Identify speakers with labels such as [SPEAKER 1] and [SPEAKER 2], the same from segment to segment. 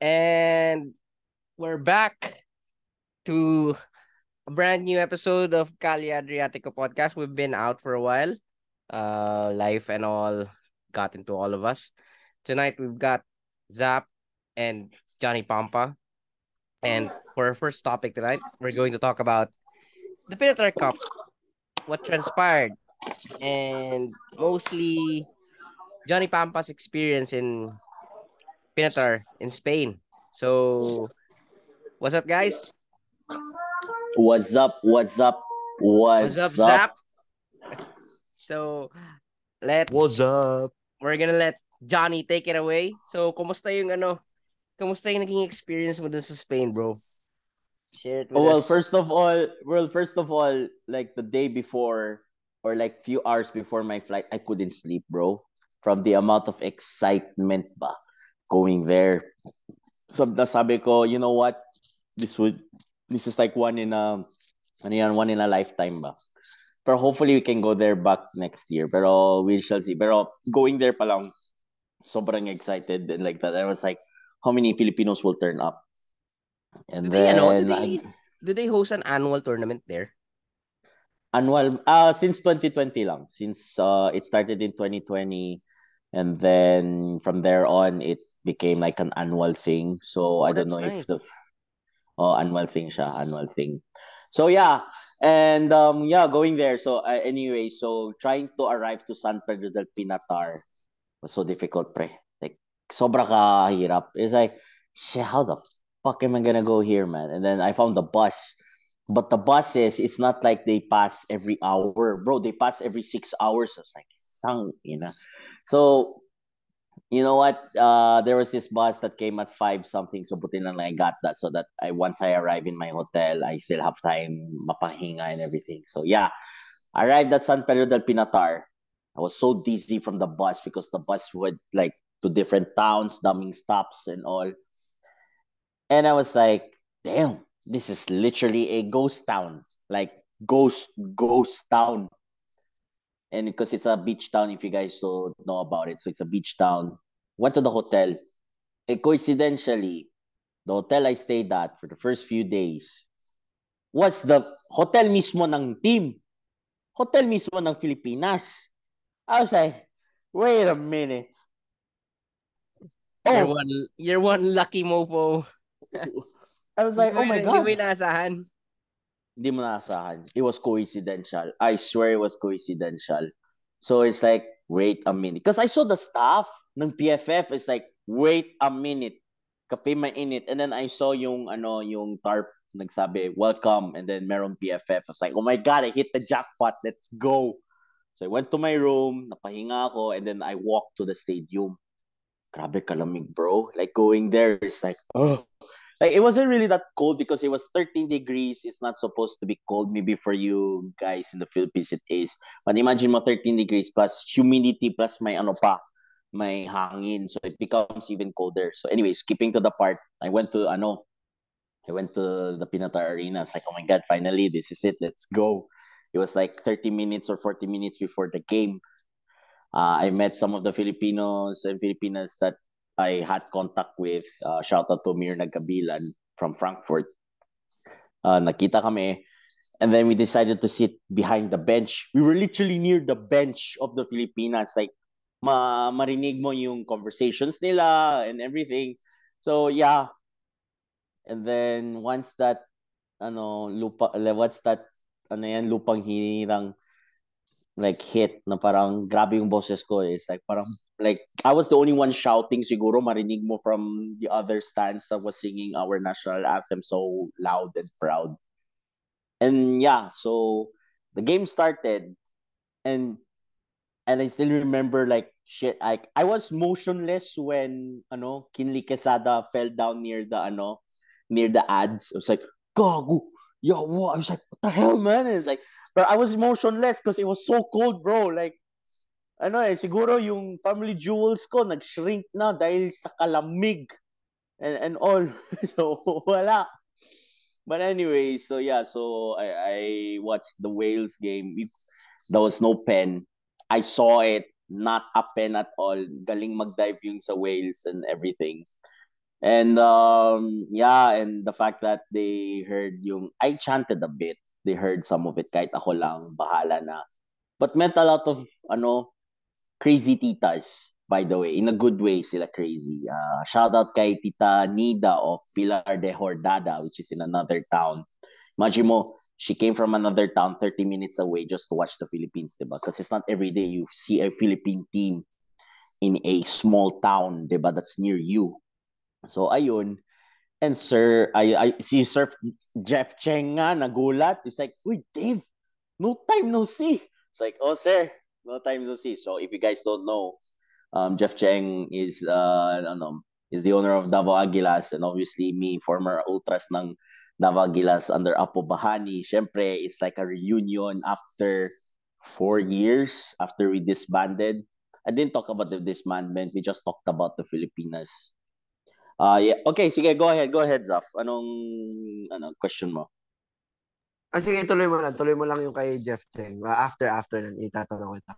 [SPEAKER 1] And we're back to a brand new episode of Cali Adriatico podcast. We've been out for a while. Uh life and all got into all of us. Tonight we've got Zaph and Johnny Pampa. And for our first topic tonight, we're going to talk about the Pinatar Cup, what transpired, and mostly Johnny Pampa's experience in Pinatar in Spain. So, what's up, guys?
[SPEAKER 2] What's up? What's up? What's,
[SPEAKER 1] What's up, Zaph? So, let's.
[SPEAKER 3] What's up?
[SPEAKER 1] We're gonna let Johnny take it away. So, kumusta yung ano? Kumusta yung naging experience mo dun sa Spain, bro? Share it with
[SPEAKER 2] Oh, well,
[SPEAKER 1] us.
[SPEAKER 2] first of all, well, first of all, like the day before or like few hours before my flight, I couldn't sleep, bro. From the amount of excitement ba going there. So nasabi ko, you know what? This would this is like one in a ano yan, one in a lifetime ba. Pero hopefully we can go there back next year. Pero we shall see. Pero going there pa lang, sobrang excited and like that. I was like, how many Filipinos will turn up? And
[SPEAKER 1] they, ano, do
[SPEAKER 2] then
[SPEAKER 1] they,
[SPEAKER 2] I-
[SPEAKER 1] do they host an annual tournament there?
[SPEAKER 2] annual uh since 2020 lang since uh it started in 2020 and then from there on it became like an annual thing. So
[SPEAKER 1] Oh,
[SPEAKER 2] i don't know
[SPEAKER 1] nice.
[SPEAKER 2] if the oh annual thing siya annual thing. So yeah. And um yeah going there. So uh, anyway so trying to arrive to San Pedro del Pinatar was so difficult pre. Like sobra ka hirap. It's like shit how the fuck am i gonna go here man? And then i found the bus. But the buses, it's not like they pass every hour, bro. They pass every six hours. I was "Sang," you know. So, you know what? Uh, there was this bus that came at five something. So, buti lang I got that so that I once I arrive in my hotel, I still have time mapahinga and everything. So, yeah, arrived at San Pedro del Pinatar. I was so dizzy from the bus because the bus went like to different towns, daming stops and all. And I was like, damn, this is literally a ghost town. Like ghost ghost town. And because it's a beach town, if you guys don't know about it, so it's a beach town. Went to the hotel. And coincidentally, the hotel I stayed at for the first few days was the hotel mismo ng team. Hotel mismo ng Filipinas. I was like, wait a minute.
[SPEAKER 1] You're
[SPEAKER 2] Oh,
[SPEAKER 1] one, you're one lucky mofo.
[SPEAKER 2] I was like, oh my
[SPEAKER 1] Hindi
[SPEAKER 2] God.
[SPEAKER 1] mo inaasahan.
[SPEAKER 2] Hindi mo naasahan. It was coincidental. I swear it was coincidental. So it's like, wait a minute. Because I saw the staff ng PFF. It's like, wait a minute. Kape mainit. And then I saw yung, ano, yung tarp nagsabi, welcome. And then meron PFF. I was like, oh my God, I hit the jackpot. Let's go. So I went to my room, napahinga ako, and then I walked to the stadium. Grabe kalamig, bro. Like going there is like, oh. Like it wasn't really that cold because it was 13 degrees. It's not supposed to be cold. Maybe for you guys in the Philippines it is. But imagine mo 13 degrees plus humidity plus may ano pa, may hangin. So it becomes even colder. So anyway, skipping to the part, I went to ano, I went to the Pinatar Arena. It's like, oh my God, finally, this is it. Let's go. It was like 30 minutes or 40 minutes before the game. Uh, I met some of the Filipinos and Filipinas that I had contact with. Uh, shout out to Mir Nagabilan from Frankfurt. Uh, nakita kami. And then we decided to sit behind the bench. We were literally near the bench of the Filipinas. Like, ma marinig mo yung conversations nila and everything. So, yeah. And then once that, ano, lupa, what's that, ano yan, lupang hinirang like hit na parang grabe yung boses ko. It's like parang like I was the only one shouting siguro marinig mo from the other stands that was singing our national anthem so loud and proud. And yeah, so the game started and and I still remember like shit like I was motionless when ano Quinley Quezada fell down near the ano near the ads. I was like, gago, yo, what? I was like, what the hell, man? And it's like, but I was motionless because it was so cold, bro. Like, ano eh, siguro yung family jewels ko nag-shrink na dahil sa kalamig and, and all. so, wala. But anyway, so yeah, so I, I watched the Wales game. There was no pen. I saw it, not a pen at all. Galing mag-dive yung sa Wales and everything. And um yeah, and the fact that they heard yung I chanted a bit. They heard some of it kahit ako lang bahala na. But meant a lot of ano crazy titas by the way, in a good way sila crazy. Uh, shout out kay Tita Nida of Pilar de Hordada which is in another town. Imagine mo, she came from another town 30 minutes away just to watch the Philippines, diba? Because it's not every day you see a Philippine team in a small town, diba? That's near you. So ayun. And sir, I, I si Sir Jeff Cheng nga nagulat. It's like, "Uy, Dave, no time no see." It's like, "Oh, sir, no time no see." So if you guys don't know, um, Jeff Cheng is uh, ano, is the owner of Davao Aguilas and obviously me, former ultras ng Davao Aguilas under Apo Bahani. Syempre, it's like a reunion after four years after we disbanded. I didn't talk about the disbandment. We just talked about the Filipinas Uh, yeah. Okay, sige, go ahead. Go ahead, Zaf. Anong ano, question mo?
[SPEAKER 3] Ah, sige, tuloy mo lang. Tuloy mo lang yung kay Jeff Cheng. Uh, after, after nan, itatanong kita.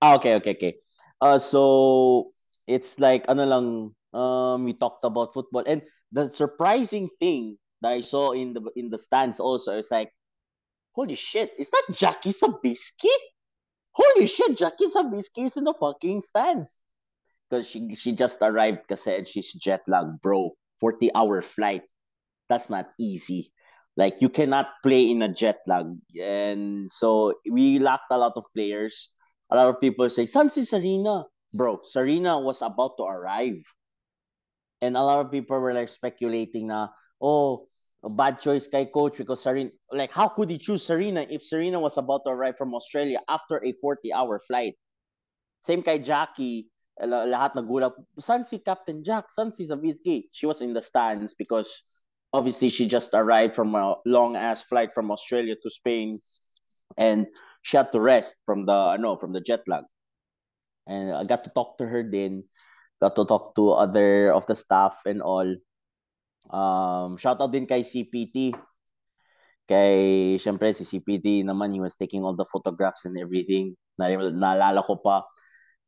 [SPEAKER 2] Ah, okay, okay, okay. Uh, so, it's like, ano lang, um, we talked about football. And the surprising thing that I saw in the in the stands also is like, holy shit, is that Jackie Sabisky? Holy shit, Jackie Sabisky is in the fucking stands. Because she she just arrived and she's jet lag, bro. 40 hour flight. That's not easy. Like you cannot play in a jet lag. And so we lacked a lot of players. A lot of people say, San si Sarina? Bro, Sarina was about to arrive. And a lot of people were like speculating na, oh, bad choice kay coach because Sarina, like how could he choose Sarina if Sarina was about to arrive from Australia after a 40 hour flight? Same kay Jackie, lahat nagulat, saan si Captain Jack? Saan si Sawicki? She was in the stands because obviously she just arrived from a long ass flight from Australia to Spain and she had to rest from the no from the jet lag. And I got to talk to her then, got to talk to other of the staff and all. Um, shout out din kay CPT. Kay, syempre, si CPT naman, he was taking all the photographs and everything. Naalala ko pa,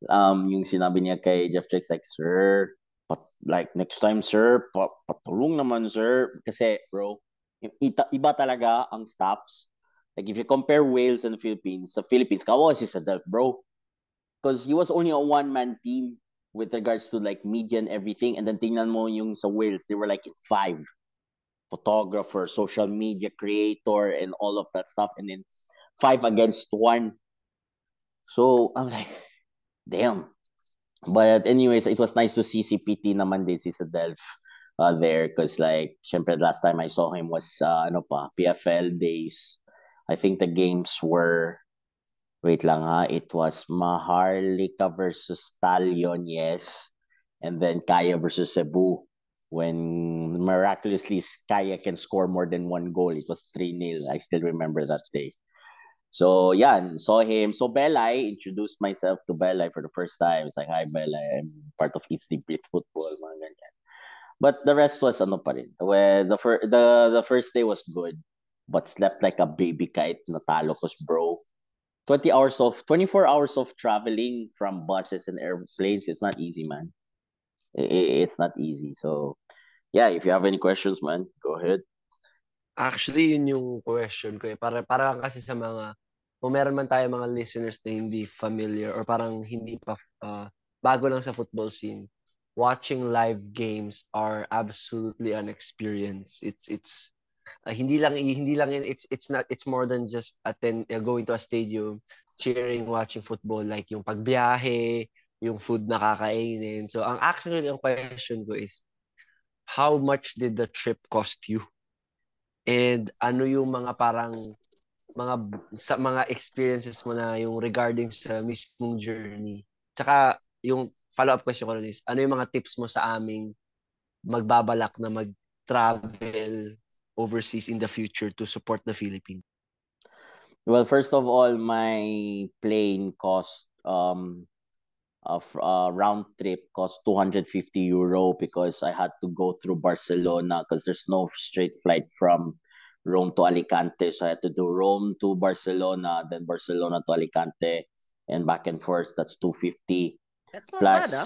[SPEAKER 2] um, yung sinabi niya kay Jeff Checks, like, sir, pat, like, next time, sir, pat, patulong naman, sir. Kasi, bro, ita, iba talaga ang stops. Like, if you compare Wales and Philippines, sa Philippines, kawawa si Sadal, bro. Because he was only a one-man team with regards to, like, media and everything. And then tingnan mo yung sa Wales, they were, like, in five. Photographer, social media creator, and all of that stuff. And then five against one. So, I'm like, damn. But anyways, it was nice to see CPT PT naman din si Sadelf uh, there because like, syempre last time I saw him was uh, ano pa, PFL days. I think the games were wait lang ha, it was Maharlika versus Stallion, yes. And then Kaya versus Cebu when miraculously Kaya can score more than one goal. It was 3-0. I still remember that day. So, yeah, saw him. So, Belay, introduced myself to Belay for the first time. It's like, hi, Belay, I'm part of East Beat Football, mga ganyan. But the rest was ano pa rin. Where the, fir- the, the first day was good, but slept like a baby kite. Natalo ko, bro. 20 hours of, 24 hours of traveling from buses and airplanes, it's not easy, man. It, it's not easy. So, yeah, if you have any questions, man, go ahead.
[SPEAKER 3] Actually, yun yung question ko eh. Para, para kasi sa mga kung meron man tayo mga listeners na hindi familiar or parang hindi pa uh, bago lang sa football scene, watching live games are absolutely an experience. It's it's uh, hindi lang hindi lang it's it's not it's more than just attend uh, going to a stadium, cheering, watching football like yung pagbiyahe, yung food na kakainin. So ang actually ang question ko is how much did the trip cost you? And ano yung mga parang mga sa mga experiences mo na yung regarding sa mismong journey. Tsaka yung follow-up question ko is, ano yung mga tips mo sa aming magbabalak na mag-travel overseas in the future to support the Philippines?
[SPEAKER 2] Well, first of all, my plane cost um a uh, round trip cost 250 euro because I had to go through Barcelona because there's no straight flight from Rome to Alicante. So I had to do Rome to Barcelona, then Barcelona to Alicante, and back and forth. That's 250.
[SPEAKER 1] That's not plus, bad, huh?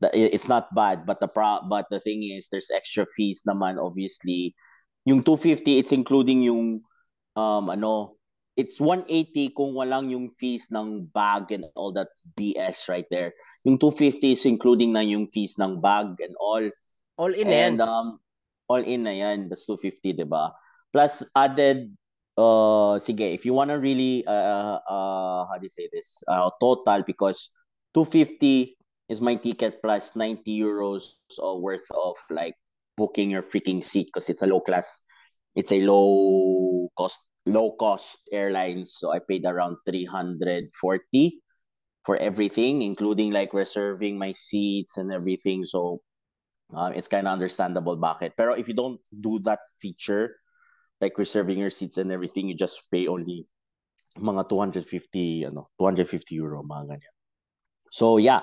[SPEAKER 2] the, it's not bad but the pro but the thing is there's extra fees naman obviously yung 250 it's including yung um ano it's 180 kung walang yung fees ng bag and all that BS right there yung 250 is including na yung fees ng bag and all
[SPEAKER 1] All in
[SPEAKER 2] and
[SPEAKER 1] yan.
[SPEAKER 2] um all in na yan that's 250 diba plus added uh sige if you wanna really uh, uh how do you say this? Uh total because 250 is my ticket plus 90 euros uh, worth of like booking your freaking seat because it's a low class it's a low cost low cost airline. So i paid around 340 for everything including like reserving my seats and everything. So uh, it's kind of understandable bakit. Pero if you don't do that feature like reserving your seats and everything you just pay only mga 250 ano 250 euro mga ganyan so yeah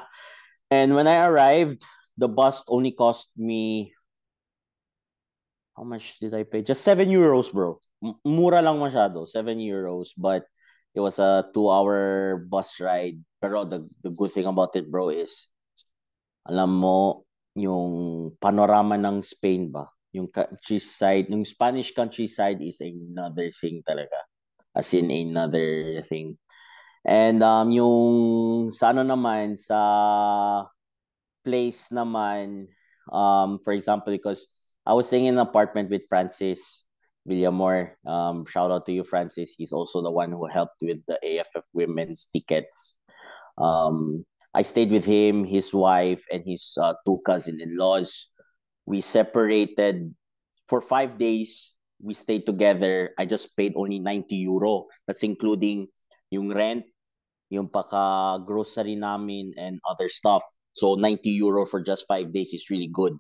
[SPEAKER 2] and when i arrived the bus only cost me how much did I pay? Just 7 euros, bro. M- mura lang masyado, 7 euros, but it was a 2-hour bus ride. Pero the the good thing about it, bro, is alam mo yung panorama ng Spain ba? Yung countryside, yung Spanish countryside is another thing talaga. As in another thing. And um yung sa ano naman sa place naman um for example because I was staying in an apartment with Francis Villamor. Um, shout out to you, Francis. He's also the one who helped with the AFF women's tickets. Um, I stayed with him, his wife, and his uh, two cousin-in-laws. We separated for five days. We stayed together. I just paid only 90 euro. That's including yung rent, yung paka grocery namin, and other stuff. So 90 euro for just five days is really good.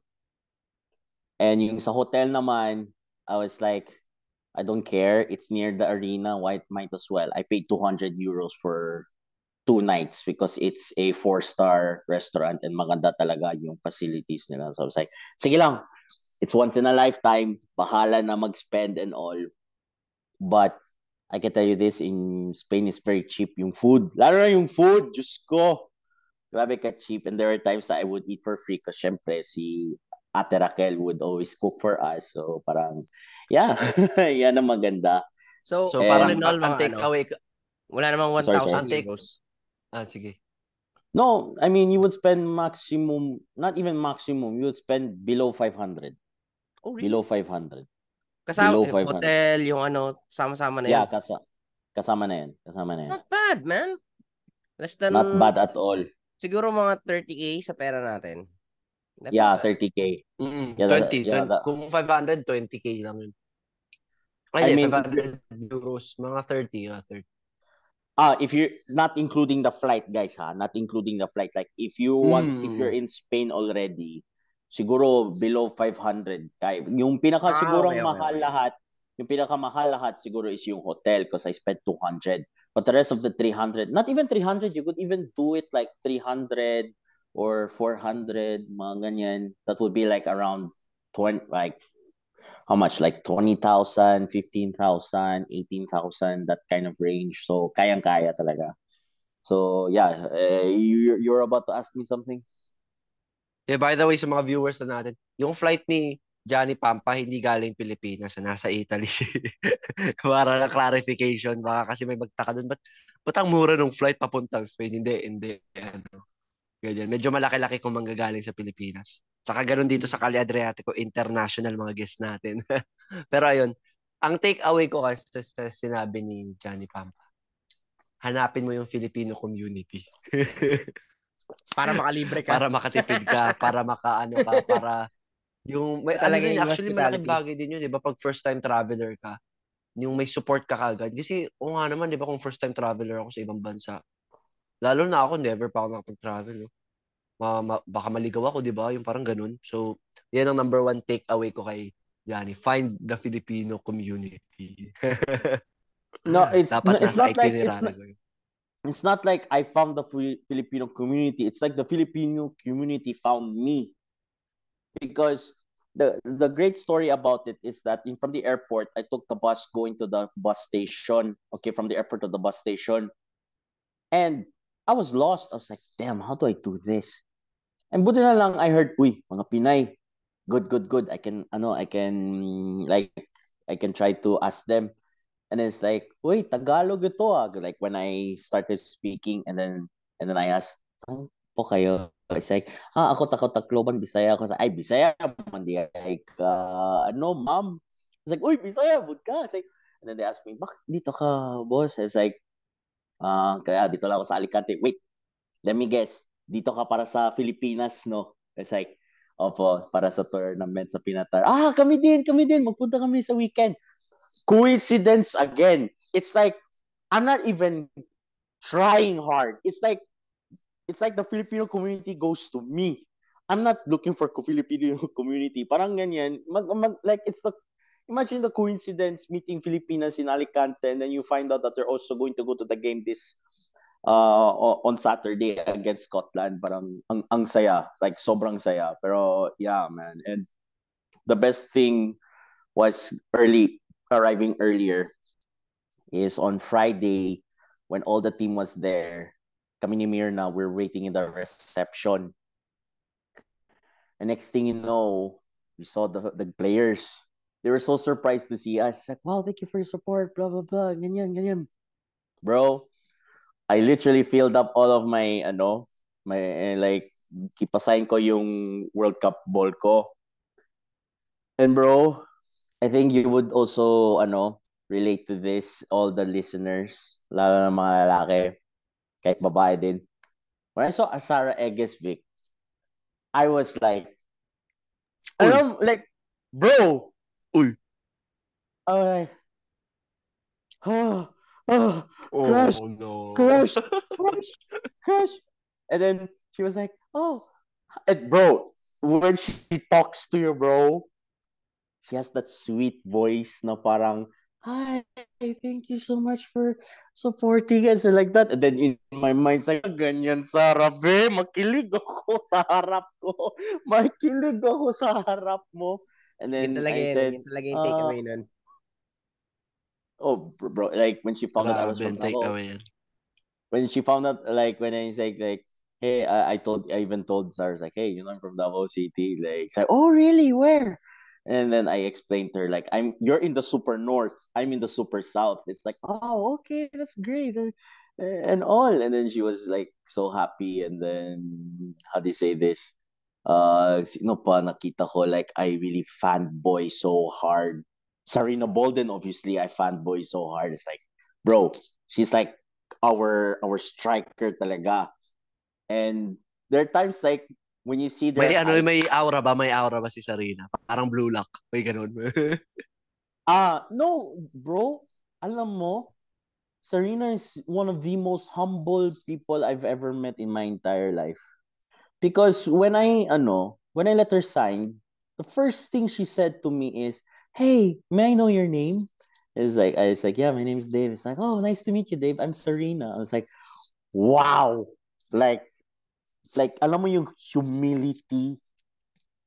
[SPEAKER 2] And yung sa hotel naman, I was like, I don't care. It's near the arena. Why might as well? I paid 200 euros for two nights because it's a four-star restaurant and maganda talaga yung facilities nila. So I was like, sige lang. It's once in a lifetime. Bahala na mag-spend and all. But I can tell you this, in Spain is very cheap yung food. Lalo na yung food, Diyos ko. Grabe ka cheap. And there are times that I would eat for free because syempre si Ate Raquel would always cook for us. So parang, yeah, yan ang maganda.
[SPEAKER 1] So,
[SPEAKER 3] So
[SPEAKER 2] Eh,
[SPEAKER 1] all
[SPEAKER 3] parang
[SPEAKER 1] in all,
[SPEAKER 3] ang
[SPEAKER 1] mga
[SPEAKER 3] take
[SPEAKER 1] ano,
[SPEAKER 3] away
[SPEAKER 1] wala namang
[SPEAKER 2] Sorry,
[SPEAKER 1] 1,000
[SPEAKER 3] sorry. Ah, sige.
[SPEAKER 2] No, I mean, you would spend maximum, not even maximum, you would spend below 500.
[SPEAKER 1] Oh, really?
[SPEAKER 2] Below 500.
[SPEAKER 1] Kasama,
[SPEAKER 2] below
[SPEAKER 1] eh,
[SPEAKER 2] 500.
[SPEAKER 1] hotel, yung ano, sama-sama na
[SPEAKER 2] Yeah,
[SPEAKER 1] yun.
[SPEAKER 2] kasa kasama na yan. Kasama na
[SPEAKER 1] It's
[SPEAKER 2] yan.
[SPEAKER 1] not bad, man. Less than,
[SPEAKER 2] Not bad at all.
[SPEAKER 1] siguro mga 30k sa pera natin. That's
[SPEAKER 2] Yeah,
[SPEAKER 1] not bad.
[SPEAKER 2] 30k.
[SPEAKER 3] Mm-mm.
[SPEAKER 2] Yeah, that-
[SPEAKER 3] 20,
[SPEAKER 2] yeah,
[SPEAKER 3] 20
[SPEAKER 2] that-
[SPEAKER 3] kung 500, 20k lang yun.
[SPEAKER 2] I
[SPEAKER 3] Ay,
[SPEAKER 2] mean,
[SPEAKER 3] hindi, 500 euros, mga 30, ah, 30.
[SPEAKER 2] Ah, if you're not including the flight, guys, ha? Not including the flight. Like, if you want, if
[SPEAKER 3] Mm.
[SPEAKER 2] you're in Spain already, siguro below 500. Kaya, yung pinaka
[SPEAKER 1] Ah,
[SPEAKER 2] siguro
[SPEAKER 1] okay,
[SPEAKER 2] mahal
[SPEAKER 1] okay.
[SPEAKER 2] lahat, yung pinaka mahal lahat siguro is yung hotel because I spent 200. But the rest of the 300, not even 300, you could even do it like 300 or 400, mga ganyan. That would be like around 20, like, how much? Like 20,000, 15,000, 18,000, that kind of range. So, kayang-kaya talaga. So, yeah, uh, you, you're about to ask me something?
[SPEAKER 3] Yeah, by the way, sa mga viewers na natin, yung flight ni Johnny Pampa hindi galing Pilipinas, nasa Italy siya. Para na clarification, baka kasi may magtaka doon. Ba't, ba't ang mura ng flight papuntang Spain? Hindi, hindi. Ano, ganyan. Medyo malaki-laki kung manggagaling sa Pilipinas. Saka ganun dito sa Cali Adriatico, international mga guests natin. Pero ayun, ang take away ko kasi sa, sa sinabi ni Johnny Pampa, hanapin mo yung Filipino community.
[SPEAKER 1] Para makalibre ka.
[SPEAKER 3] para makatipid ka, para makaano ka, para yung may ano
[SPEAKER 1] Talaga yung
[SPEAKER 3] actually malaking bagay din yun, 'di ba? Pag first time traveler ka, yung may support ka kagad. Kasi o nga naman, 'di ba, kung first time traveler ako sa ibang bansa. Lalo na ako, never pa ako nakapag-travel. No? Ma, ma- baka maligaw ako, 'di ba? Yung parang ganun. So, yan ang number one take away ko kay Johnny. Find the Filipino community.
[SPEAKER 2] No, it's,
[SPEAKER 3] Dapat
[SPEAKER 2] no, it's not like, it's not, it's not like I found the Filipino community. It's like the Filipino community found me. Because the the great story about it is that in from the airport, I took the bus going to the bus station. Okay, from the airport to the bus station, and I was lost. I was like, damn, how do I do this? And buti na lang, I heard, uy, mga Pinay, good, good, good. I can, ano, I can, like, I can try to ask them. And it's like, uy, Tagalog ito ah. Like, when I started speaking, and then, and then I asked, ano po kayo? It's like, ah, ako takot Tacloban, Bisaya ako. Sa, ay, Bisaya, mandi like, uh, ano, ma'am? It's like, uy, Bisaya, bud ka. It's like, and then they asked me, bakit dito ka, boss? It's like, ah, uh, kaya dito lang ako sa Alicante. Wait, let me guess dito ka para sa Pilipinas, no? It's like, opo, para sa tournament sa Pinatar. Ah, kami din, kami din. Magpunta kami sa weekend. Coincidence again. It's like, I'm not even trying hard. It's like, it's like the Filipino community goes to me. I'm not looking for Filipino community. Parang ganyan. Mag, mag, like, it's the, imagine the coincidence meeting Filipinas in Alicante and then you find out that they're also going to go to the game this uh, on Saturday against Scotland. Parang ang, ang saya, like sobrang saya. Pero yeah, man. And the best thing was early, arriving earlier is on Friday when all the team was there. Kami ni Mirna, we're waiting in the reception. And next thing you know, we saw the the players. They were so surprised to see us. Like, wow, thank you for your support, blah, blah, blah, ganyan, ganyan. Bro, I literally filled up all of my ano, my eh, like kipasahin ko yung World Cup ball ko. And bro, I think you would also ano relate to this all the listeners, lalo na mga lalaki, kahit babae din. When I saw Asara Eges Vic, I was like, Uy. I like, bro,
[SPEAKER 3] Uy.
[SPEAKER 2] I was like, oh, oh, oh crush, no. crush, crush, crush. And then she was like, oh, and bro, when she talks to you, bro, she has that sweet voice na parang, hi, thank you so much for supporting us and like that. And then in my mind, it's like, ganyan sa harap eh, makilig ako sa harap ko. Makilig ako sa harap mo. And then
[SPEAKER 1] yun talaga
[SPEAKER 2] I said,
[SPEAKER 1] yun talaga yung takeaway uh, nun
[SPEAKER 2] oh bro, like when she found out I was from Davao. When she found out, like when I said like, hey, I, I told, I even told Sarah like, hey, you know I'm from Davao City. Like, it's like, oh really? Where? And then I explained to her like, I'm you're in the super north, I'm in the super south. It's like, oh okay, that's great, and all. And then she was like so happy. And then how do you say this? Uh, sino pa nakita ko like I really fanboy so hard Sarina Bolden, obviously, I fanboy so hard. It's like, bro, she's like our our striker talaga. And there are times like when you see
[SPEAKER 3] May ano, may aura ba? May aura ba si Sarina? Parang blue lock. May ganun.
[SPEAKER 2] Ah, uh, no, bro. Alam mo, Sarina is one of the most humble people I've ever met in my entire life. Because when I ano, when I let her sign, the first thing she said to me is, hey, may I know your name? It's like, I was like, yeah, my name is Dave. It's like, oh, nice to meet you, Dave. I'm Sarina. I was like, wow. Like, like, alam mo yung humility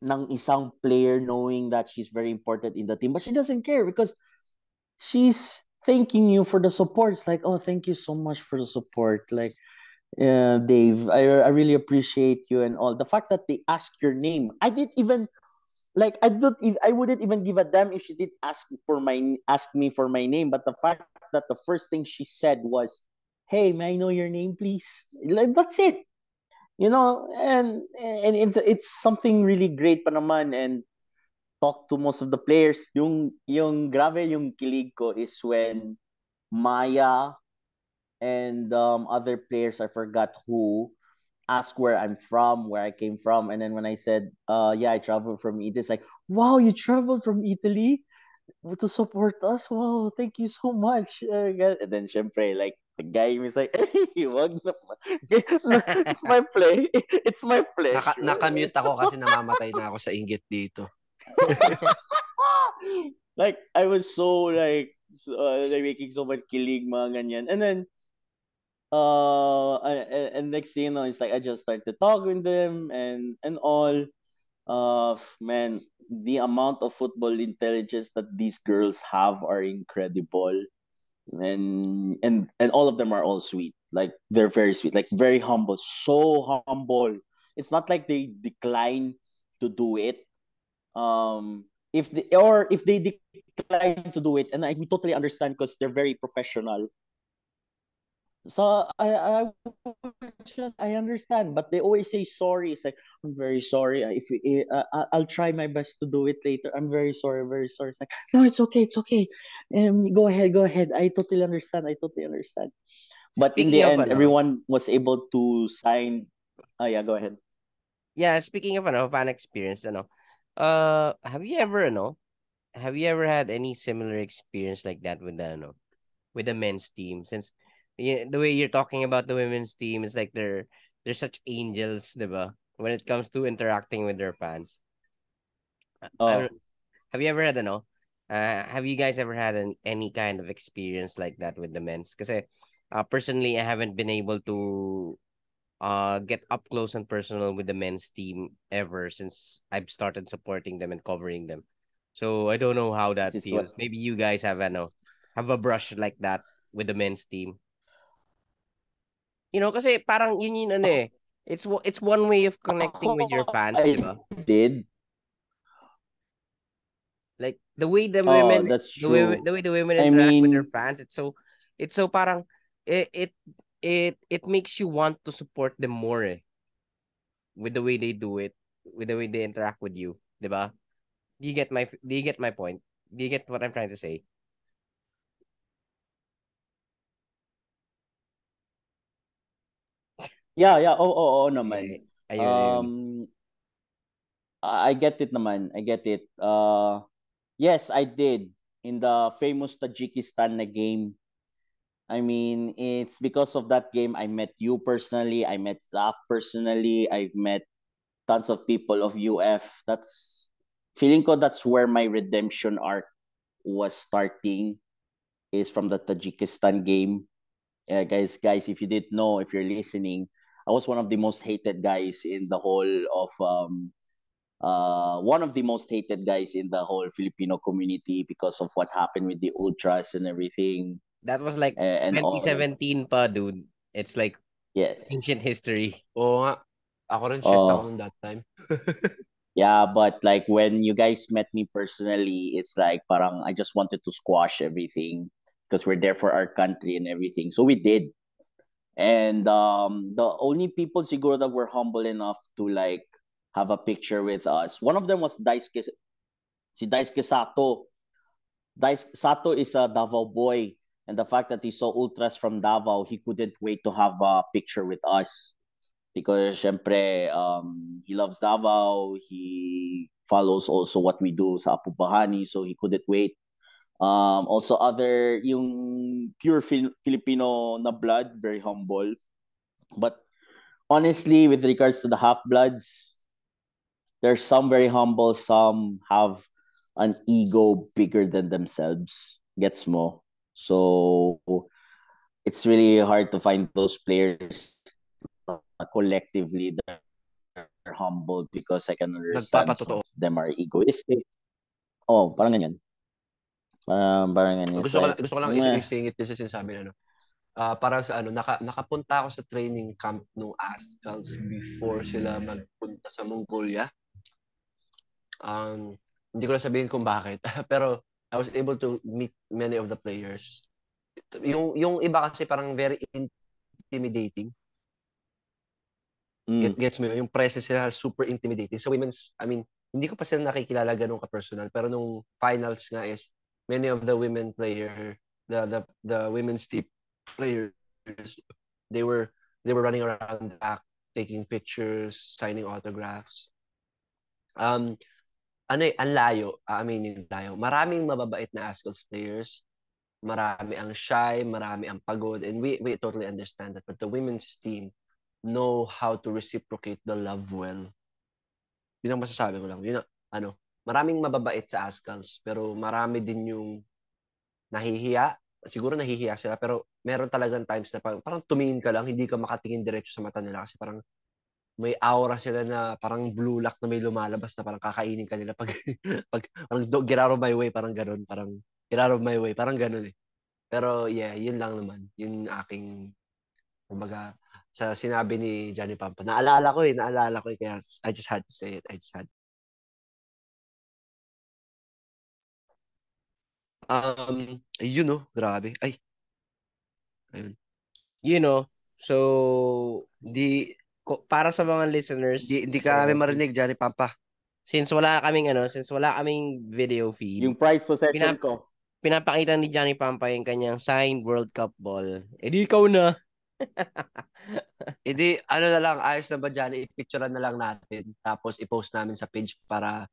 [SPEAKER 2] ng isang player knowing that she's very important in the team. But she doesn't care because she's thanking you for the support. It's like, oh, thank you so much for the support. Like, uh, Dave, I, I really appreciate you and all. The fact that they ask your name, I didn't even like I don't I wouldn't even give a damn if she did ask for my ask me for my name but the fact that the first thing she said was hey may I know your name please? Like that's it. You know and and it's it's something really great pa naman and talk to most of the players. Yung yung grave yung kilig ko is when Maya and um, other players I forgot who ask where I'm from, where I came from, and then when I said, uh, yeah, I traveled from Italy, it's like, wow, you traveled from Italy to support us. Wow, thank you so much. And then syempre, like, the guy is like, hey, wag na It's my play. It's my play. Naka,
[SPEAKER 3] nakamute ako kasi namamatay na ako sa inggit dito.
[SPEAKER 2] like, I was so, like, so, uh, like making so much kilig, mga ganyan. And then, uh and, and next thing you know it's like i just started talking them and and all. Uh man the amount of football intelligence that these girls have are incredible. And and and all of them are all sweet. Like they're very sweet. Like very humble. So humble. It's not like they decline to do it. Um, if they or if they decline to do it, and I we totally understand because they're very professional. So I I just I understand, but they always say sorry. It's like I'm very sorry. If uh, I'll try my best to do it later. I'm very sorry, very sorry. It's like no, it's okay, it's okay. Um, go ahead, go ahead. I totally understand. I totally understand. But speaking in the end, ano, everyone was able to sign. Oh yeah, go ahead.
[SPEAKER 1] Yeah, speaking of ano, fan experience, ano, uh, have you ever, ano, have you ever had any similar experience like that with the, ano, with the men's team? Since the way you're talking about the women's team is like they're they're such angels, diba? When it comes to interacting with their fans. Oh. have you ever had ano? Uh, have you guys ever had an, any kind of experience like that with the men's? Because uh, personally, I haven't been able to uh get up close and personal with the men's team ever since I've started supporting them and covering them. So I don't know how that feels. What... Maybe you guys have a no, have a brush like that with the men's team. You know, kasi parang yun yun ano eh. It's it's one way of connecting with your fans,
[SPEAKER 2] I
[SPEAKER 1] diba?
[SPEAKER 2] did.
[SPEAKER 1] Like the way the women, oh, that's true. the way the way the women interact I mean... with their fans, it's so it's so parang it it it it makes you want to support them more eh. With the way they do it, with the way they interact with you, diba? Do you get my do you get my point? Do you get what I'm trying to say?
[SPEAKER 2] Yeah, yeah. Oo, oo, oo naman. Ayun, um, I get it naman. I get it. Uh, yes, I did. In the famous Tajikistan na game. I mean, it's because of that game I met you personally. I met Zaph personally. I've met tons of people of UF. That's feeling ko that's where my redemption arc was starting is from the Tajikistan game. Yeah, guys, guys, if you didn't know, if you're listening, I was one of the most hated guys in the whole of um uh one of the most hated guys in the whole Filipino community because of what happened with the ultras and everything.
[SPEAKER 1] That was like and, 2017 pa, dude. It's like
[SPEAKER 2] yeah.
[SPEAKER 1] ancient history.
[SPEAKER 3] Oo nga. Ako rin shit oh. ako that time.
[SPEAKER 2] yeah, but like when you guys met me personally, it's like parang I just wanted to squash everything because we're there for our country and everything. So we did. And um, the only people siguro that were humble enough to like have a picture with us. One of them was Daisuke, si Daisuke Sato. Dais, Sato is a Davao boy. And the fact that he saw ultras from Davao, he couldn't wait to have a picture with us. Because syempre, um, he loves Davao. He follows also what we do sa Apu Bahani. So he couldn't wait Um, also other yung pure Fil- Filipino na blood, very humble. But honestly, with regards to the half bloods, there's some very humble, some have an ego bigger than themselves. Gets mo. So it's really hard to find those players collectively that are humble because I can understand some of them are egoistic. Oh, parang ganyan. Parang, parang ano.
[SPEAKER 3] Gusto ko, gusto ko lang yeah. isingit din sa sinasabi na ano. Uh, para sa ano, naka, nakapunta ako sa training camp ng Ascals before sila magpunta sa Mongolia. Um, hindi ko na sabihin kung bakit. Pero I was able to meet many of the players. Yung yung iba kasi parang very intimidating. Mm. Get, gets me, yung presence nila super intimidating. So women's, I mean, hindi ko pa sila nakikilala ganun ka-personal. Pero nung finals nga is, many of the women player, the the the women's team players, they were they were running around the back, taking pictures, signing autographs. Um, ano eh, ang layo, yung layo. Maraming mababait na Ascals players. Marami ang shy, marami ang pagod, and we we totally understand that. But the women's team know how to reciprocate the love well. Yun ang masasabi ko lang. Yun ang, ano, maraming mababait sa Ascals, pero marami din yung nahihiya. Siguro nahihiya sila, pero meron talagang times na parang, parang tumingin ka lang, hindi ka makatingin diretso sa mata nila kasi parang may aura sila na parang blue lock na may lumalabas na parang kakainin ka nila pag, pag parang get out of my way, parang ganun, parang get out of my way, parang ganun eh. Pero yeah, yun lang naman. Yun aking, kumbaga, sa sinabi ni Johnny Pampa. Naalala ko eh, naalala ko eh, kaya I just had to say it. I just had Um, yun no, grabe. Ay. Ayun.
[SPEAKER 1] You know, so
[SPEAKER 3] Di,
[SPEAKER 1] ko- para sa mga listeners,
[SPEAKER 3] di, di ka namin marinig, Johnny Pampa.
[SPEAKER 1] since wala kaming ano, since wala kaming video feed,
[SPEAKER 2] Yung prize possession
[SPEAKER 1] Pinap-
[SPEAKER 2] ko.
[SPEAKER 1] pinapakita ni Johnny Pampa yung kanyang signed World Cup ball. Eh di ikaw na.
[SPEAKER 3] Hindi, ano na lang, ayos na ba Johnny, i-picturean na lang natin. Tapos i-post namin sa page para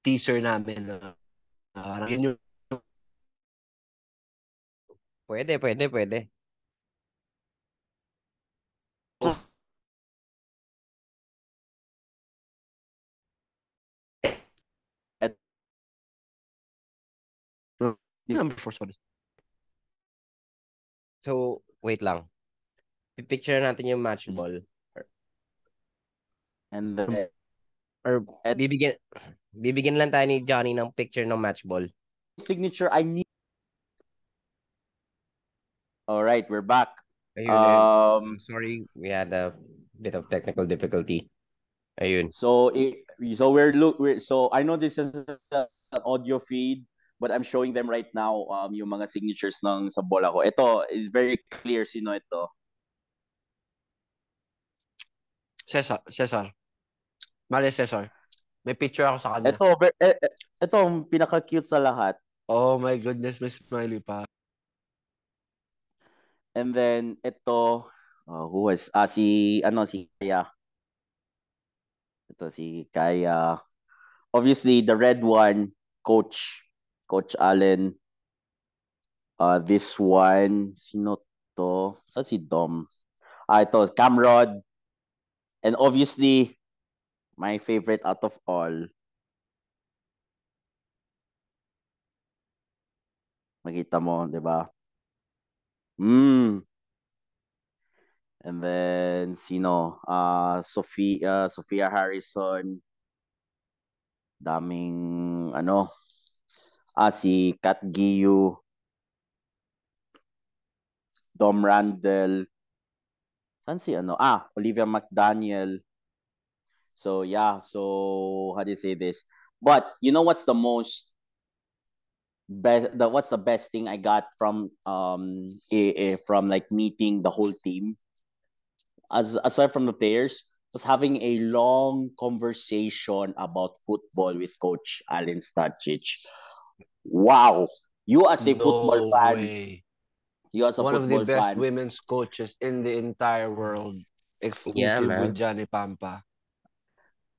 [SPEAKER 3] teaser namin. Uh, parang yun yung
[SPEAKER 1] Pwede, pwede, pwede.
[SPEAKER 3] number four, sorry.
[SPEAKER 1] So, wait lang. Picture natin yung match
[SPEAKER 2] Hmm.
[SPEAKER 1] ball.
[SPEAKER 2] And then,
[SPEAKER 1] Or
[SPEAKER 2] At-
[SPEAKER 1] bibigyan bibigyan lang tayo ni Johnny ng picture ng match ball.
[SPEAKER 2] signature, I need. All right, we're back.
[SPEAKER 1] Ayun,
[SPEAKER 2] Um,
[SPEAKER 1] sorry, we had a bit of technical difficulty. Ayun.
[SPEAKER 2] So it, so we're look we're, so I know this is an audio feed, but I'm showing them right now um yung mga signatures ng sa bola ko. Ito is very clear sino ito.
[SPEAKER 3] Cesar, Cesar. Mali, Cesar. May picture ako sa kanya.
[SPEAKER 2] Ito eh, eh, ito ang pinaka-cute sa lahat.
[SPEAKER 3] Oh my goodness, may smiley pa.
[SPEAKER 2] And then ito uh, who was ah si ano si Kaya. Ito si Kaya. Obviously the red one coach Coach Allen. Uh this one sino to? Saan si Dom? Ah ito Camrod. And obviously my favorite out of all Makita mo, 'di ba? Mm. And then sino? Uh Sophia Sophia Harrison. Daming ano? Ah si Kat Giyu. Dom Randle. Saan si ano? Ah, Olivia McDaniel. So yeah, so how do you say this? But you know what's the most best the what's the best thing I got from um a, eh, from like meeting the whole team as aside from the players was having a long conversation about football with coach Alen Stajcic. Wow. You as a football
[SPEAKER 3] no
[SPEAKER 2] fan,
[SPEAKER 3] way.
[SPEAKER 2] you as a
[SPEAKER 3] One of the best
[SPEAKER 2] fan,
[SPEAKER 3] women's coaches in the entire world. Exclusive
[SPEAKER 1] man.
[SPEAKER 3] with Johnny Pampa.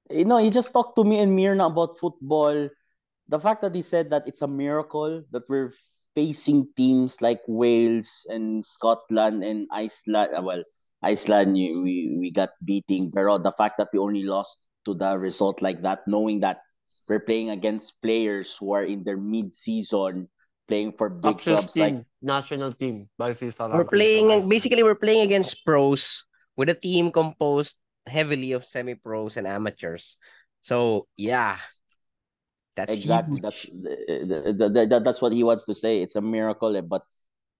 [SPEAKER 2] you know, he just talked to me and Mirna about football. The fact that he said that it's a miracle that we're facing teams like Wales and Scotland and Iceland. uh, Well, Iceland, we, we got beating. Pero the fact that we only lost to the result like that, knowing that we're playing against players who are in their mid-season, playing for big
[SPEAKER 3] Top
[SPEAKER 2] clubs
[SPEAKER 3] 16
[SPEAKER 2] like
[SPEAKER 3] national team by FIFA.
[SPEAKER 1] We're playing basically we're playing against pros with a team composed heavily of semi-pros and amateurs. So, yeah. That's
[SPEAKER 2] exactly.
[SPEAKER 1] huge.
[SPEAKER 2] that's eh, eh, eh, the, the, the, the- that's what he wants to say. It's a miracle eh, but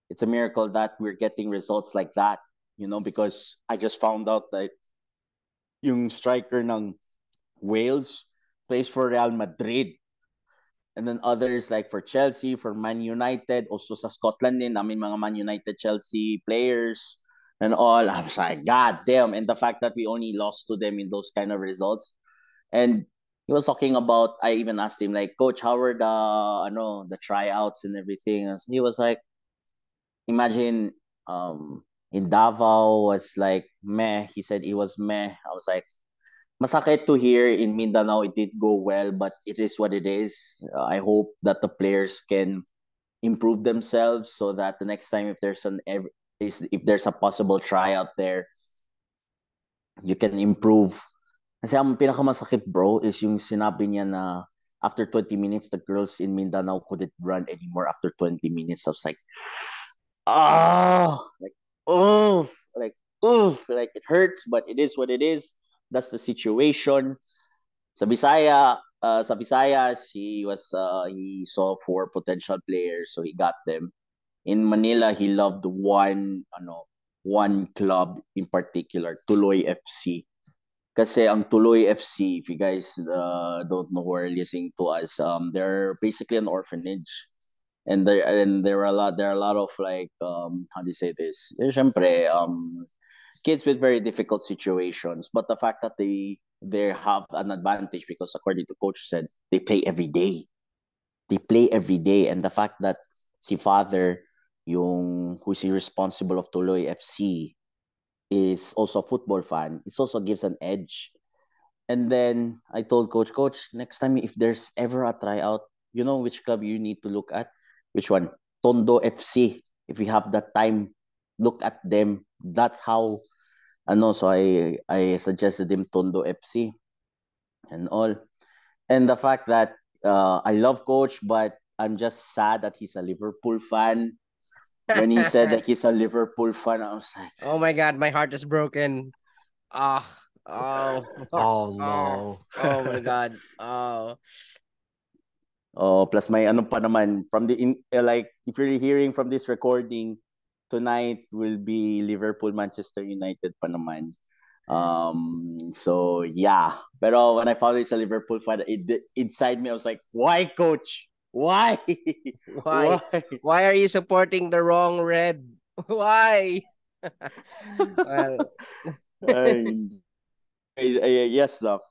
[SPEAKER 2] it's a miracle that we're getting results like that you know because i just found out that yung striker ng wales plays for real madrid. And then others like for chelsea for man united also sa scotland din namin mga man united chelsea players and all. I was like god damn and the fact that we only lost to them in those kind of results. And he was talking about I even asked him like coach how were the ano the tryouts and everything? And he was like imagine um in Davao was like meh. He said it was meh. I was like masakit to hear. In Mindanao it did go well but it is what it is. Uh, I hope that the players can improve themselves so that the next time if there's an if there's a possible tryout there you can improve kasi ang pinakamasakit bro is yung sinabi niya na after 20 minutes the girls in Mindanao couldn't run anymore after 20 minutes. I was like ah like oh like oh like it hurts but it is what it is. That's the situation. Sa Bisaya uh, sa Visayas he was uh, he saw four potential players so he got them. In Manila he loved one ano one club in particular, Tuloy FC. Kasi ang Tuloy FC, if you guys uh, don't know who are listening to us, um, they're basically an orphanage. And there and there are a lot there are a lot of like um how do you say this? Eh, syempre, um kids with very difficult situations. But the fact that they they have an advantage because according to coach said they play every day. They play every day and the fact that si father yung who's responsible of Tuloy FC is also a football fan, it also gives an edge. And then I told coach, coach, next time if there's ever a tryout, you know which club you need to look at? Which one? Tondo FC. If you have that time, look at them. That's how ano so I I suggested him Tondo FC and all. And the fact that uh, I love coach but I'm just sad that he's a Liverpool fan. When he said that he's a Liverpool fan, I was like,
[SPEAKER 1] Oh my god, my heart is broken. Ah, oh,
[SPEAKER 3] Oh no.
[SPEAKER 1] oh my god. Oh.
[SPEAKER 2] Oh, plus may ano pa naman from the in uh, like if you're hearing from this recording tonight will be Liverpool Manchester United pa naman. Um so yeah. Pero when I found it's a Liverpool fan it, inside me I was like, "Why coach? Why?
[SPEAKER 1] Why? Why are you supporting the wrong red? Why? well,
[SPEAKER 2] ay, yes, Doc.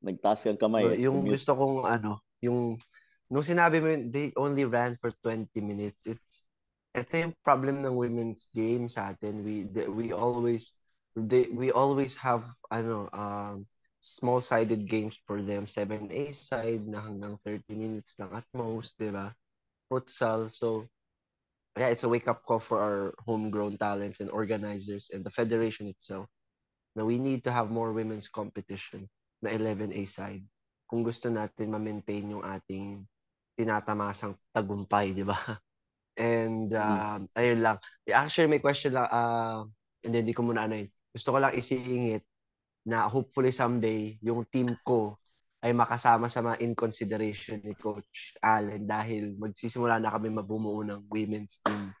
[SPEAKER 2] Nagtaas kang kamay. Eh.
[SPEAKER 3] yung
[SPEAKER 2] Mute.
[SPEAKER 3] gusto kong ano, yung nung sinabi mo they only ran for 20 minutes. It's ito yung problem ng women's game sa atin. We the- we always they we always have ano um small-sided games for them. 7A side na hanggang 30 minutes lang at most, di ba? Futsal. So, yeah, it's a wake-up call for our homegrown talents and organizers and the federation itself. Now, we need to have more women's competition na 11A side kung gusto natin ma-maintain yung ating tinatamasang tagumpay, di ba? And um, ayun lang. Actually, may question lang. Uh, and then, di ko muna ano yun. Gusto ko lang isingit na hopefully someday yung team ko ay makasama sa mga in consideration ni Coach Allen dahil magsisimula na kami mabumuo ng women's team.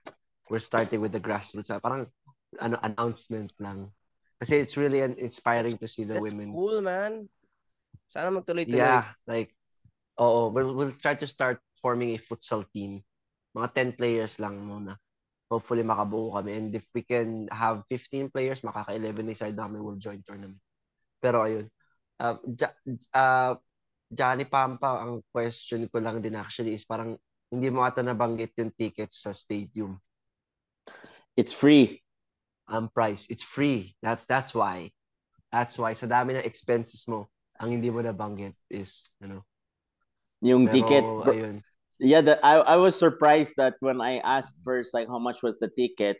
[SPEAKER 3] We're starting with the grassroots. Parang ano announcement lang. Kasi it's really an inspiring to see the
[SPEAKER 1] that's
[SPEAKER 3] women's
[SPEAKER 1] cool, man. Sana magtuloy-tuloy.
[SPEAKER 3] Yeah, like, oo, we'll, we'll try to start forming a futsal team. Mga 10 players lang muna. Hopefully makabuo kami. And if we can have 15 players, makaka-11 na side namin will join tournament. Pero ayun. Uh, ja, uh, Johnny Pampa, ang question ko lang din actually is parang hindi mo ata nabanggit yung tickets sa stadium.
[SPEAKER 2] It's free.
[SPEAKER 3] Ang price, it's free. That's that's why. That's why sa dami ng expenses mo, ang hindi mo nabanggit is, ano,
[SPEAKER 2] Yung
[SPEAKER 3] pero,
[SPEAKER 2] ticket.
[SPEAKER 3] ayun.
[SPEAKER 2] yeah, the, I, I was surprised that when I asked first, like, how much was the ticket?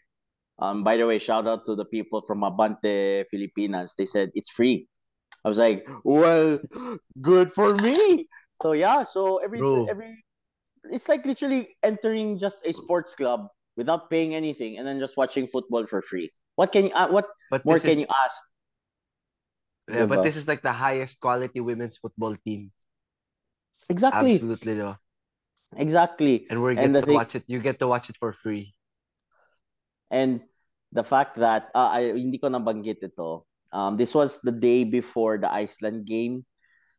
[SPEAKER 2] Um, by the way, shout out to the people from Abante, Filipinas. They said it's free. I was like, well, good for me. So yeah, so every
[SPEAKER 3] Bro.
[SPEAKER 2] every, it's like literally entering just a sports club without paying anything and then just watching football for free. What can you? Uh, what
[SPEAKER 3] But
[SPEAKER 2] more can
[SPEAKER 3] is,
[SPEAKER 2] you ask?
[SPEAKER 3] yeah, but this is like the highest quality women's football team.
[SPEAKER 2] Exactly,
[SPEAKER 3] Absolutely, diba?
[SPEAKER 2] exactly.
[SPEAKER 3] And we
[SPEAKER 2] And
[SPEAKER 3] get
[SPEAKER 2] the
[SPEAKER 3] to
[SPEAKER 2] thing-
[SPEAKER 3] watch it. You get to watch it for free.
[SPEAKER 2] And the fact that uh, I hindi ko nabanggit ito. Um, this was the day before the Iceland game.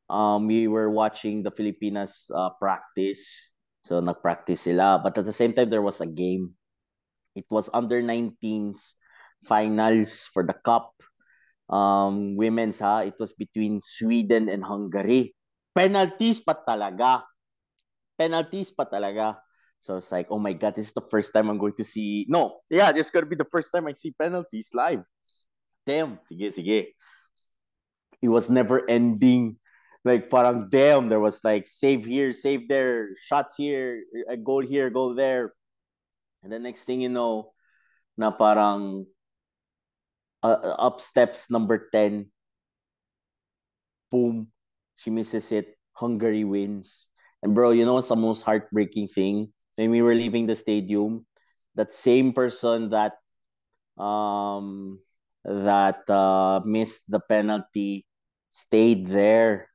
[SPEAKER 2] Um, we were watching the Filipinas uh, practice. So nag-practice sila, but at the same time there was a game. It was under 19s finals for the cup. Um, women's ha, it was between Sweden and Hungary. Penalties pa talaga. Penalties pa talaga. So it's like, oh my god, this is the first time I'm going to see. No, yeah, this is gonna be the first time I see penalties live. Damn, sige, sige. It was never ending. Like parang damn, there was like save here, save there, shots here, a goal here, goal there. And the next thing you know, na parang uh, up steps number 10. Boom. She misses it. Hungary wins. And bro, you know what's the most heartbreaking thing? When we were leaving the stadium, that same person that um that uh missed the penalty stayed there.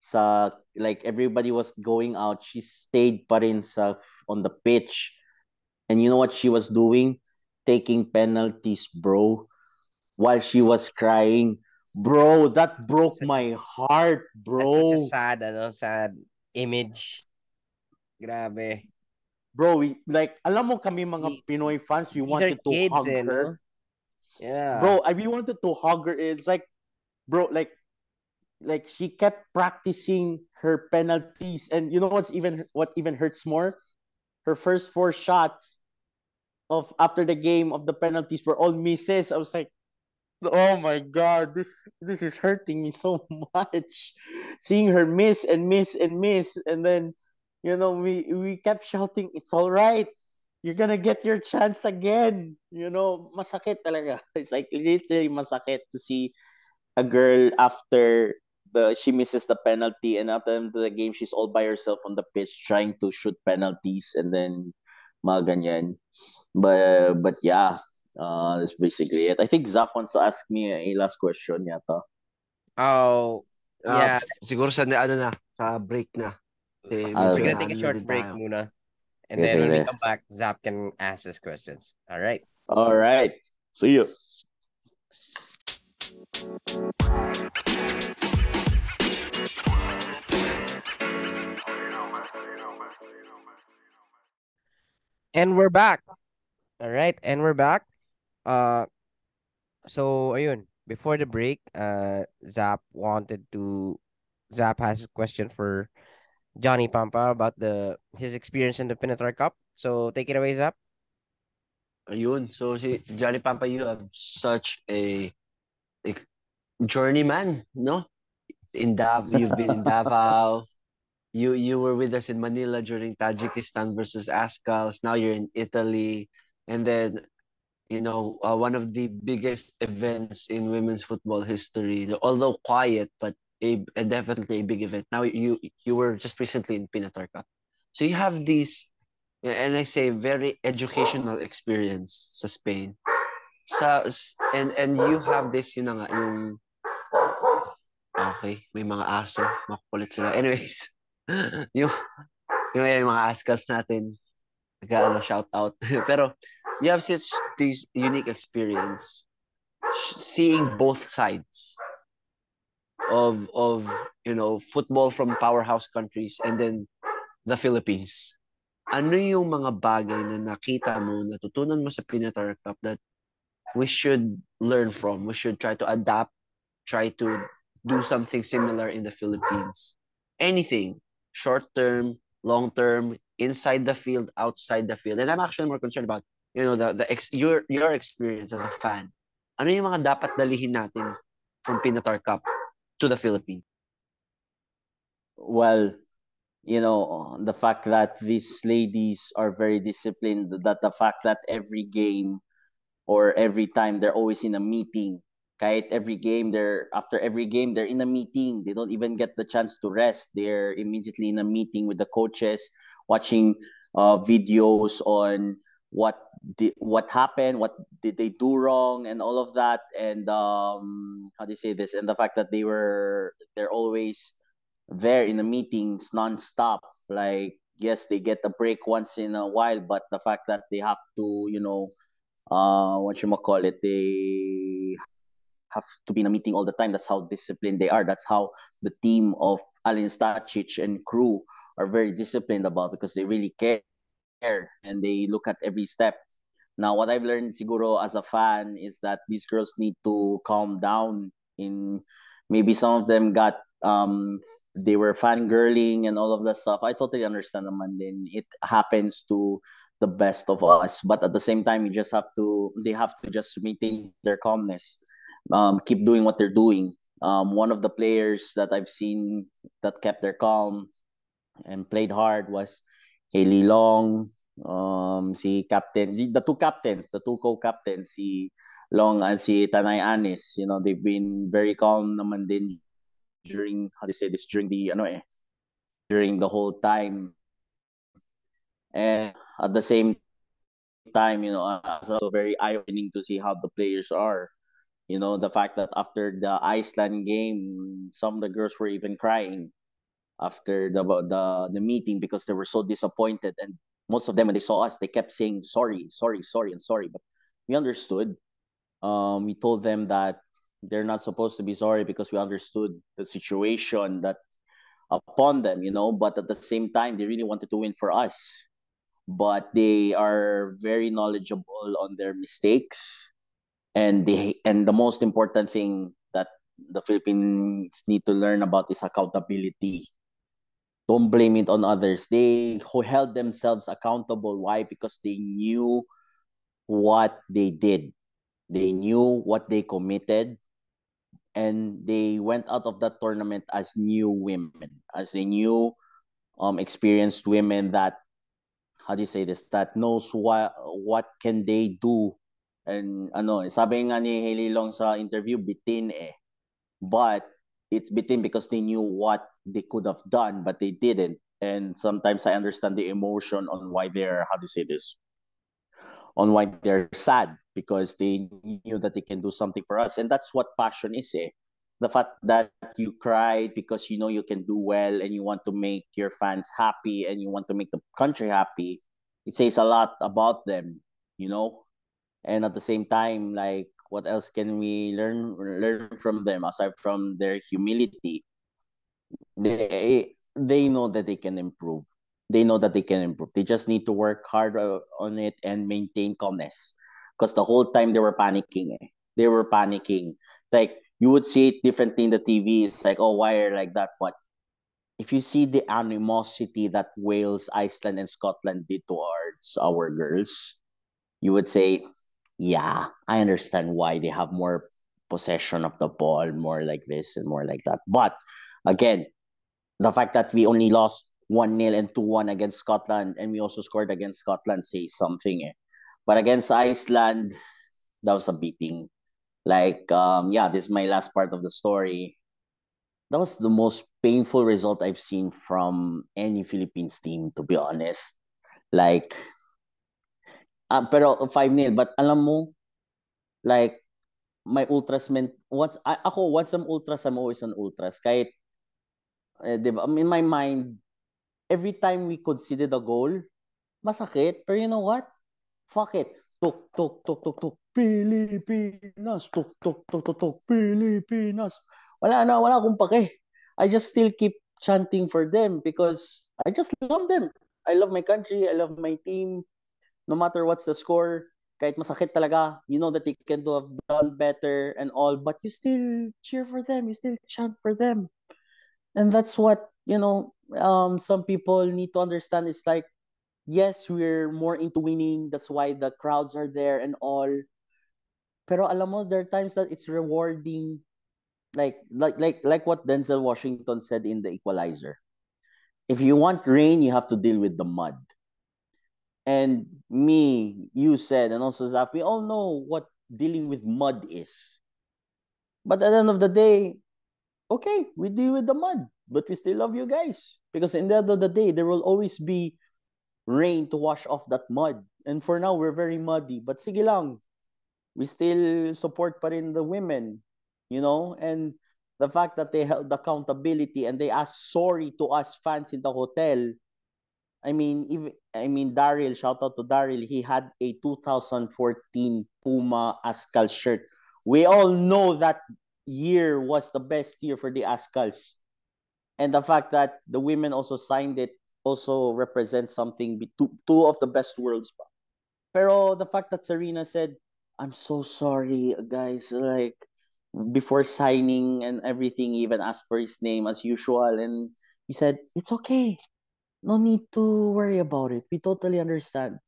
[SPEAKER 2] Sa like everybody was going out, she stayed pa rin sa on the pitch. And you know what she was doing? Taking penalties, bro. While she was crying. Bro, that broke
[SPEAKER 1] Such
[SPEAKER 2] my heart,
[SPEAKER 1] That's
[SPEAKER 2] bro.
[SPEAKER 1] such a sad, ano, sad image. Grabe.
[SPEAKER 2] Bro, we, like, alam mo kami mga Pinoy fans, we wanted to
[SPEAKER 1] kids,
[SPEAKER 2] hug
[SPEAKER 1] eh,
[SPEAKER 2] her.
[SPEAKER 1] no? Yeah.
[SPEAKER 2] Bro, I we wanted to hug her. It's like, bro, like, like she kept practicing her penalties, and you know what's even what even hurts more? Her first four shots of after the game of the penalties were all misses. I was like, oh my god, this this is hurting me so much. Seeing her miss and miss and miss, and then you know we we kept shouting, it's all right. You're gonna get your chance again. You know, masakit talaga. It's like literally masakit to see a girl after the she misses the penalty and at the end of the game she's all by herself on the pitch trying to shoot penalties and then mga ganyan. But but yeah, uh that's basically it. I think Zaph wants to ask me a last question yata.
[SPEAKER 1] Oh,
[SPEAKER 3] Ah,
[SPEAKER 1] yeah.
[SPEAKER 3] siguro sa ano na, sa break na. Kasi
[SPEAKER 2] Ah,
[SPEAKER 1] We're gonna take a short break
[SPEAKER 3] tayo.
[SPEAKER 1] muna. And
[SPEAKER 2] Yes,
[SPEAKER 1] then
[SPEAKER 2] yes,
[SPEAKER 1] when we come back, Zaph can ask us questions. All right.
[SPEAKER 2] All right. See you.
[SPEAKER 1] And we're back. All right, and we're back. Uh, so ayun, before the break, uh, Zaph wanted to, Zaph has a question for Johnny Pampa about the his experience in the Pinatar Cup. So take it away, Zaph.
[SPEAKER 3] Ayun. So si Johnny Pampa, you have such a, a journeyman, no? In Dav, you've been in Davao. You you were with us in Manila during Tajikistan versus Azkals. Now you're in Italy, and then, you know, uh, one of the biggest events in women's football history. Although quiet, but a, a definitely a big event. Now you you were just recently in Pinatar Cup, so you have these and I say very educational experience sa Spain. Sa and and you have this yun nga yung Okay, may mga aso, makukulit sila. Anyways, yung yung, yung mga ascals natin, nag shout out. Pero you have such this unique experience seeing both sides of of you know football from powerhouse countries and then the Philippines ano yung mga bagay na nakita mo, natutunan mo sa Pinatar Cup that we should learn from, we should try to adapt, try to do something similar in the Philippines? Anything, short term, long term, inside the field, outside the field. And I'm actually more concerned about, you know, the, the ex, your, your experience as a fan. Ano yung mga dapat dalihin natin from Pinatar Cup to the Philippines?
[SPEAKER 2] Well, you know, the fact that these ladies are very disciplined, that the fact that every game or every time they're always in a meeting. Kahit every game, they're after every game, they're in a meeting. They don't even get the chance to rest. They're immediately in a meeting with the coaches, watching uh, videos on what did what happened, what did they do wrong, and all of that. And um, how do you say this? And the fact that they were they're always there in the meetings nonstop. Like yes, they get a break once in a while, but the fact that they have to, you know, uh, what you call it, they have to be in a meeting all the time. That's how disciplined they are. That's how the team of Alen Stajcic and crew are very disciplined about because they really care and they look at every step. Now, what I've learned, siguro, as a fan, is that these girls need to calm down. In maybe some of them got um they were fangirling and all of that stuff. I totally understand naman din. It happens to the best of us, but at the same time, you just have to they have to just maintain their calmness. Um, keep doing what they're doing. Um, one of the players that I've seen that kept their calm and played hard was Hali Long, um, si Captain, the two captains, the two co-captains, si Long and si Tahnai Annis. You know, they've been very calm naman din during, how do you say this, during the, ano eh, during the whole time. And at the same time, you know, uh, it's also very eye-opening to see how the players are. You know, the fact that after the Iceland game, some of the girls were even crying after the the the meeting because they were so disappointed and most of them when they saw us, they kept saying sorry, sorry, sorry, and sorry. But we understood. Um, we told them that they're not supposed to be sorry because we understood the situation that upon them, you know. But at the same time, they really wanted to win for us. But they are very knowledgeable on their mistakes, and they and the most important thing that the Philippines need to learn about is accountability. Don't blame it on others. They who held themselves accountable. Why? Because they knew what they did. They knew what they committed. And they went out of that tournament as new women, as a new um experienced women that how do you say this that knows what what can they do and ano sabi nga ni Hali Long sa interview bitin eh but it's bitin because they knew what they could have done but they didn't. And sometimes I understand the emotion on why they're how do you say this? On why they're sad because they knew that they can do something for us. And that's what passion is eh? The fact that you cried because you know you can do well and you want to make your fans happy and you want to make the country happy it says a lot about them you know? And at the same time like what else can we learn learn from them aside from their humility they they know that they can improve they know that they can improve they just need to work hard on it and maintain calmness because the whole time they were panicking eh. they were panicking like you would see it differently in the TV. It's like, oh, why are like that? But if you see the animosity that Wales, Iceland, and Scotland did towards our girls, you would say, yeah, I understand why they have more possession of the ball, more like this and more like that. But again, the fact that we only lost 1 0 and 2 1 against Scotland and we also scored against Scotland says something. Eh. But against Iceland, that was a beating. Like, um, yeah, this is my last part of the story. That was the most painful result I've seen from any Philippines team, to be honest. Like, uh, pero 5-0. But alam mo, like, my ultras meant, once, I, ako, once I'm ultras, I'm always an ultras. Kahit, eh, diba, in my mind, every time we conceded a goal, masakit. Pero you know what? Fuck it. Tuk, tuk, tuk, tuk, tuk. Pilipinas, tuk, tuk, tuk, tuk, tuk, Pilipinas. Wala na, wala akong pake. I just still keep chanting for them because I just love them. I love my country, I love my team. No matter what's the score, kahit masakit talaga, you know that they can do have done better and all, but you still cheer for them, you still chant for them. And that's what, you know, um, some people need to understand. It's like, yes, we're more into winning. That's why the crowds are there and all. Pero alam mo, there are times that it's rewarding. Like, like, like, like what Denzel Washington said in The Equalizer. If you want rain, you have to deal with the mud. And me, you said, and also Zaph, we all know what dealing with mud is. But at the end of the day, okay, we deal with the mud, but we still love you guys. Because in the end of the day, there will always be rain to wash off that mud. And for now, we're very muddy. But sige lang, we still support pa rin the women, you know? And the fact that they held accountability and they asked sorry to us fans in the hotel. I mean, even I mean Daryl, shout out to Daryl. He had a 2014 Puma Azkal shirt. We all know that year was the best year for the Azkals. And the fact that the women also signed it also represents something two, two of the best worlds. Pero the fact that Sarina said, I'm so sorry, guys, like before signing and everything, even asked for his name as usual. And he said, It's okay. No need to worry about it. We totally understand.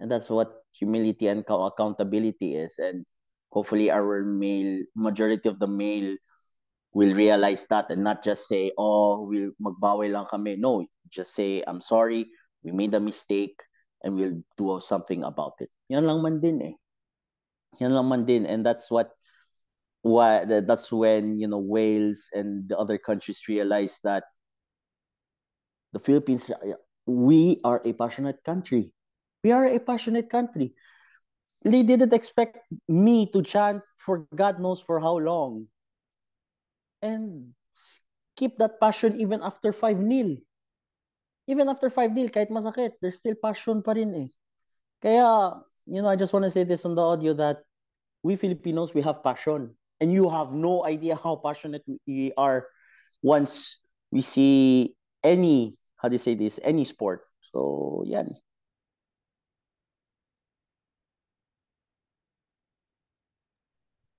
[SPEAKER 2] And that's what humility and accountability is. And hopefully our male majority of the male will realize that and not just say, oh, we'll magbawi lang kami. No, just say, I'm sorry, we made a mistake, and we'll do something about it. Yan lang man din eh. Yan lang man din. And that's what, what that's when, you know, Wales and the other countries realize that the Philippines, we are a passionate country. We are a passionate country. They didn't expect me to chant for God knows for how long. And keep that passion even after 5 0. even after 5-0, kahit masakit, there's still passion pa rin eh. Kaya, you know, I just want to say this on the audio that we Filipinos, we have passion. And you have no idea how passionate we are once we see any, how do you say this, any sport. So, yan.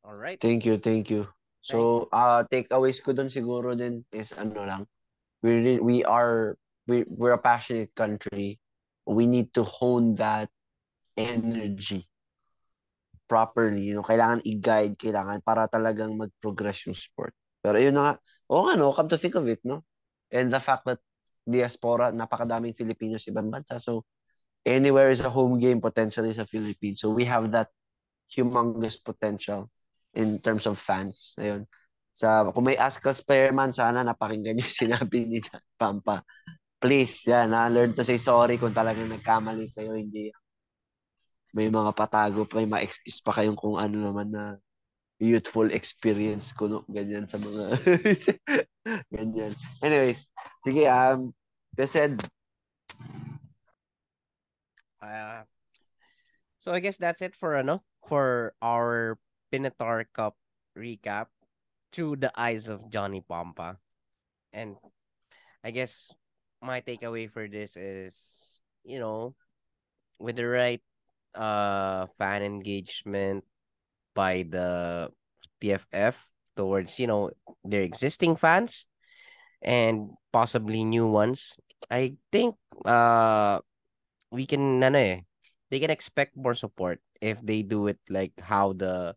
[SPEAKER 1] All right.
[SPEAKER 3] Thank you, thank you. So, uh takeaways ko dun siguro din is ano lang. We we are we we're a passionate country. We need to hone that energy properly. You know, kailangan i-guide, kailangan para talagang mag-progress yung sport. Pero yun na nga, oo nga no, come to think of it, no? And the fact that diaspora, napakadaming Filipinos ibang bansa. So, anywhere is a home game potentially sa Philippines. So, we have that humongous potential in terms of fans. Ayun. Sa, kung may Ask Us Player man, sana napakinggan niyo sinabi ni John Pampa. Please, yan, ha? learn to say sorry kung talagang nagkamali kayo, hindi may mga patago pa, may ma-excuse pa kayong kung ano naman na youthful experience ko, no? ganyan sa mga, ganyan. Anyways, sige, um, kasi
[SPEAKER 1] Uh, so I guess that's it for ano for our Pinatar Cup recap through the eyes of Johnny Pampa. And I guess my takeaway for this is, you know, with the right uh fan engagement by the PFF towards, you know, their existing fans and possibly new ones, I think uh we can eh, they can expect more support if they do it like how the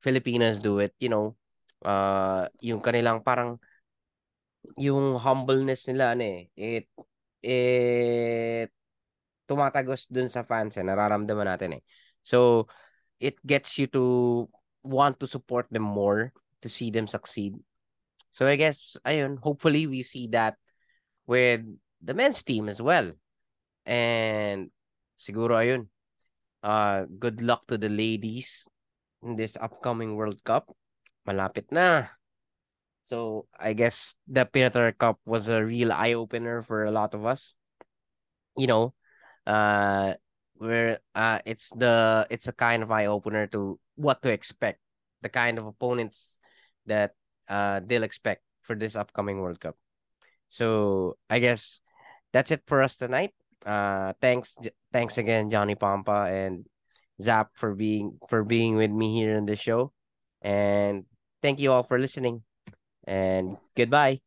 [SPEAKER 1] Filipinos do it, you know. Uh yung kanilang parang yung humbleness nila ano eh, it it tumatagos dun sa fans eh, nararamdaman natin eh. So it gets you to want to support them more to see them succeed. So I guess ayun, hopefully we see that with the men's team as well. And siguro ayun. Uh good luck to the ladies in this upcoming World Cup. Malapit na. So I guess the Pinatar Cup was a real eye opener for a lot of us. You know, uh where uh it's the it's a kind of eye opener to what to expect, the kind of opponents that uh they'll expect for this upcoming World Cup. So I guess that's it for us tonight. Uh thanks thanks again Johnny Pampa and Zaph for being for being with me here on the show. And thank you all for listening. And goodbye.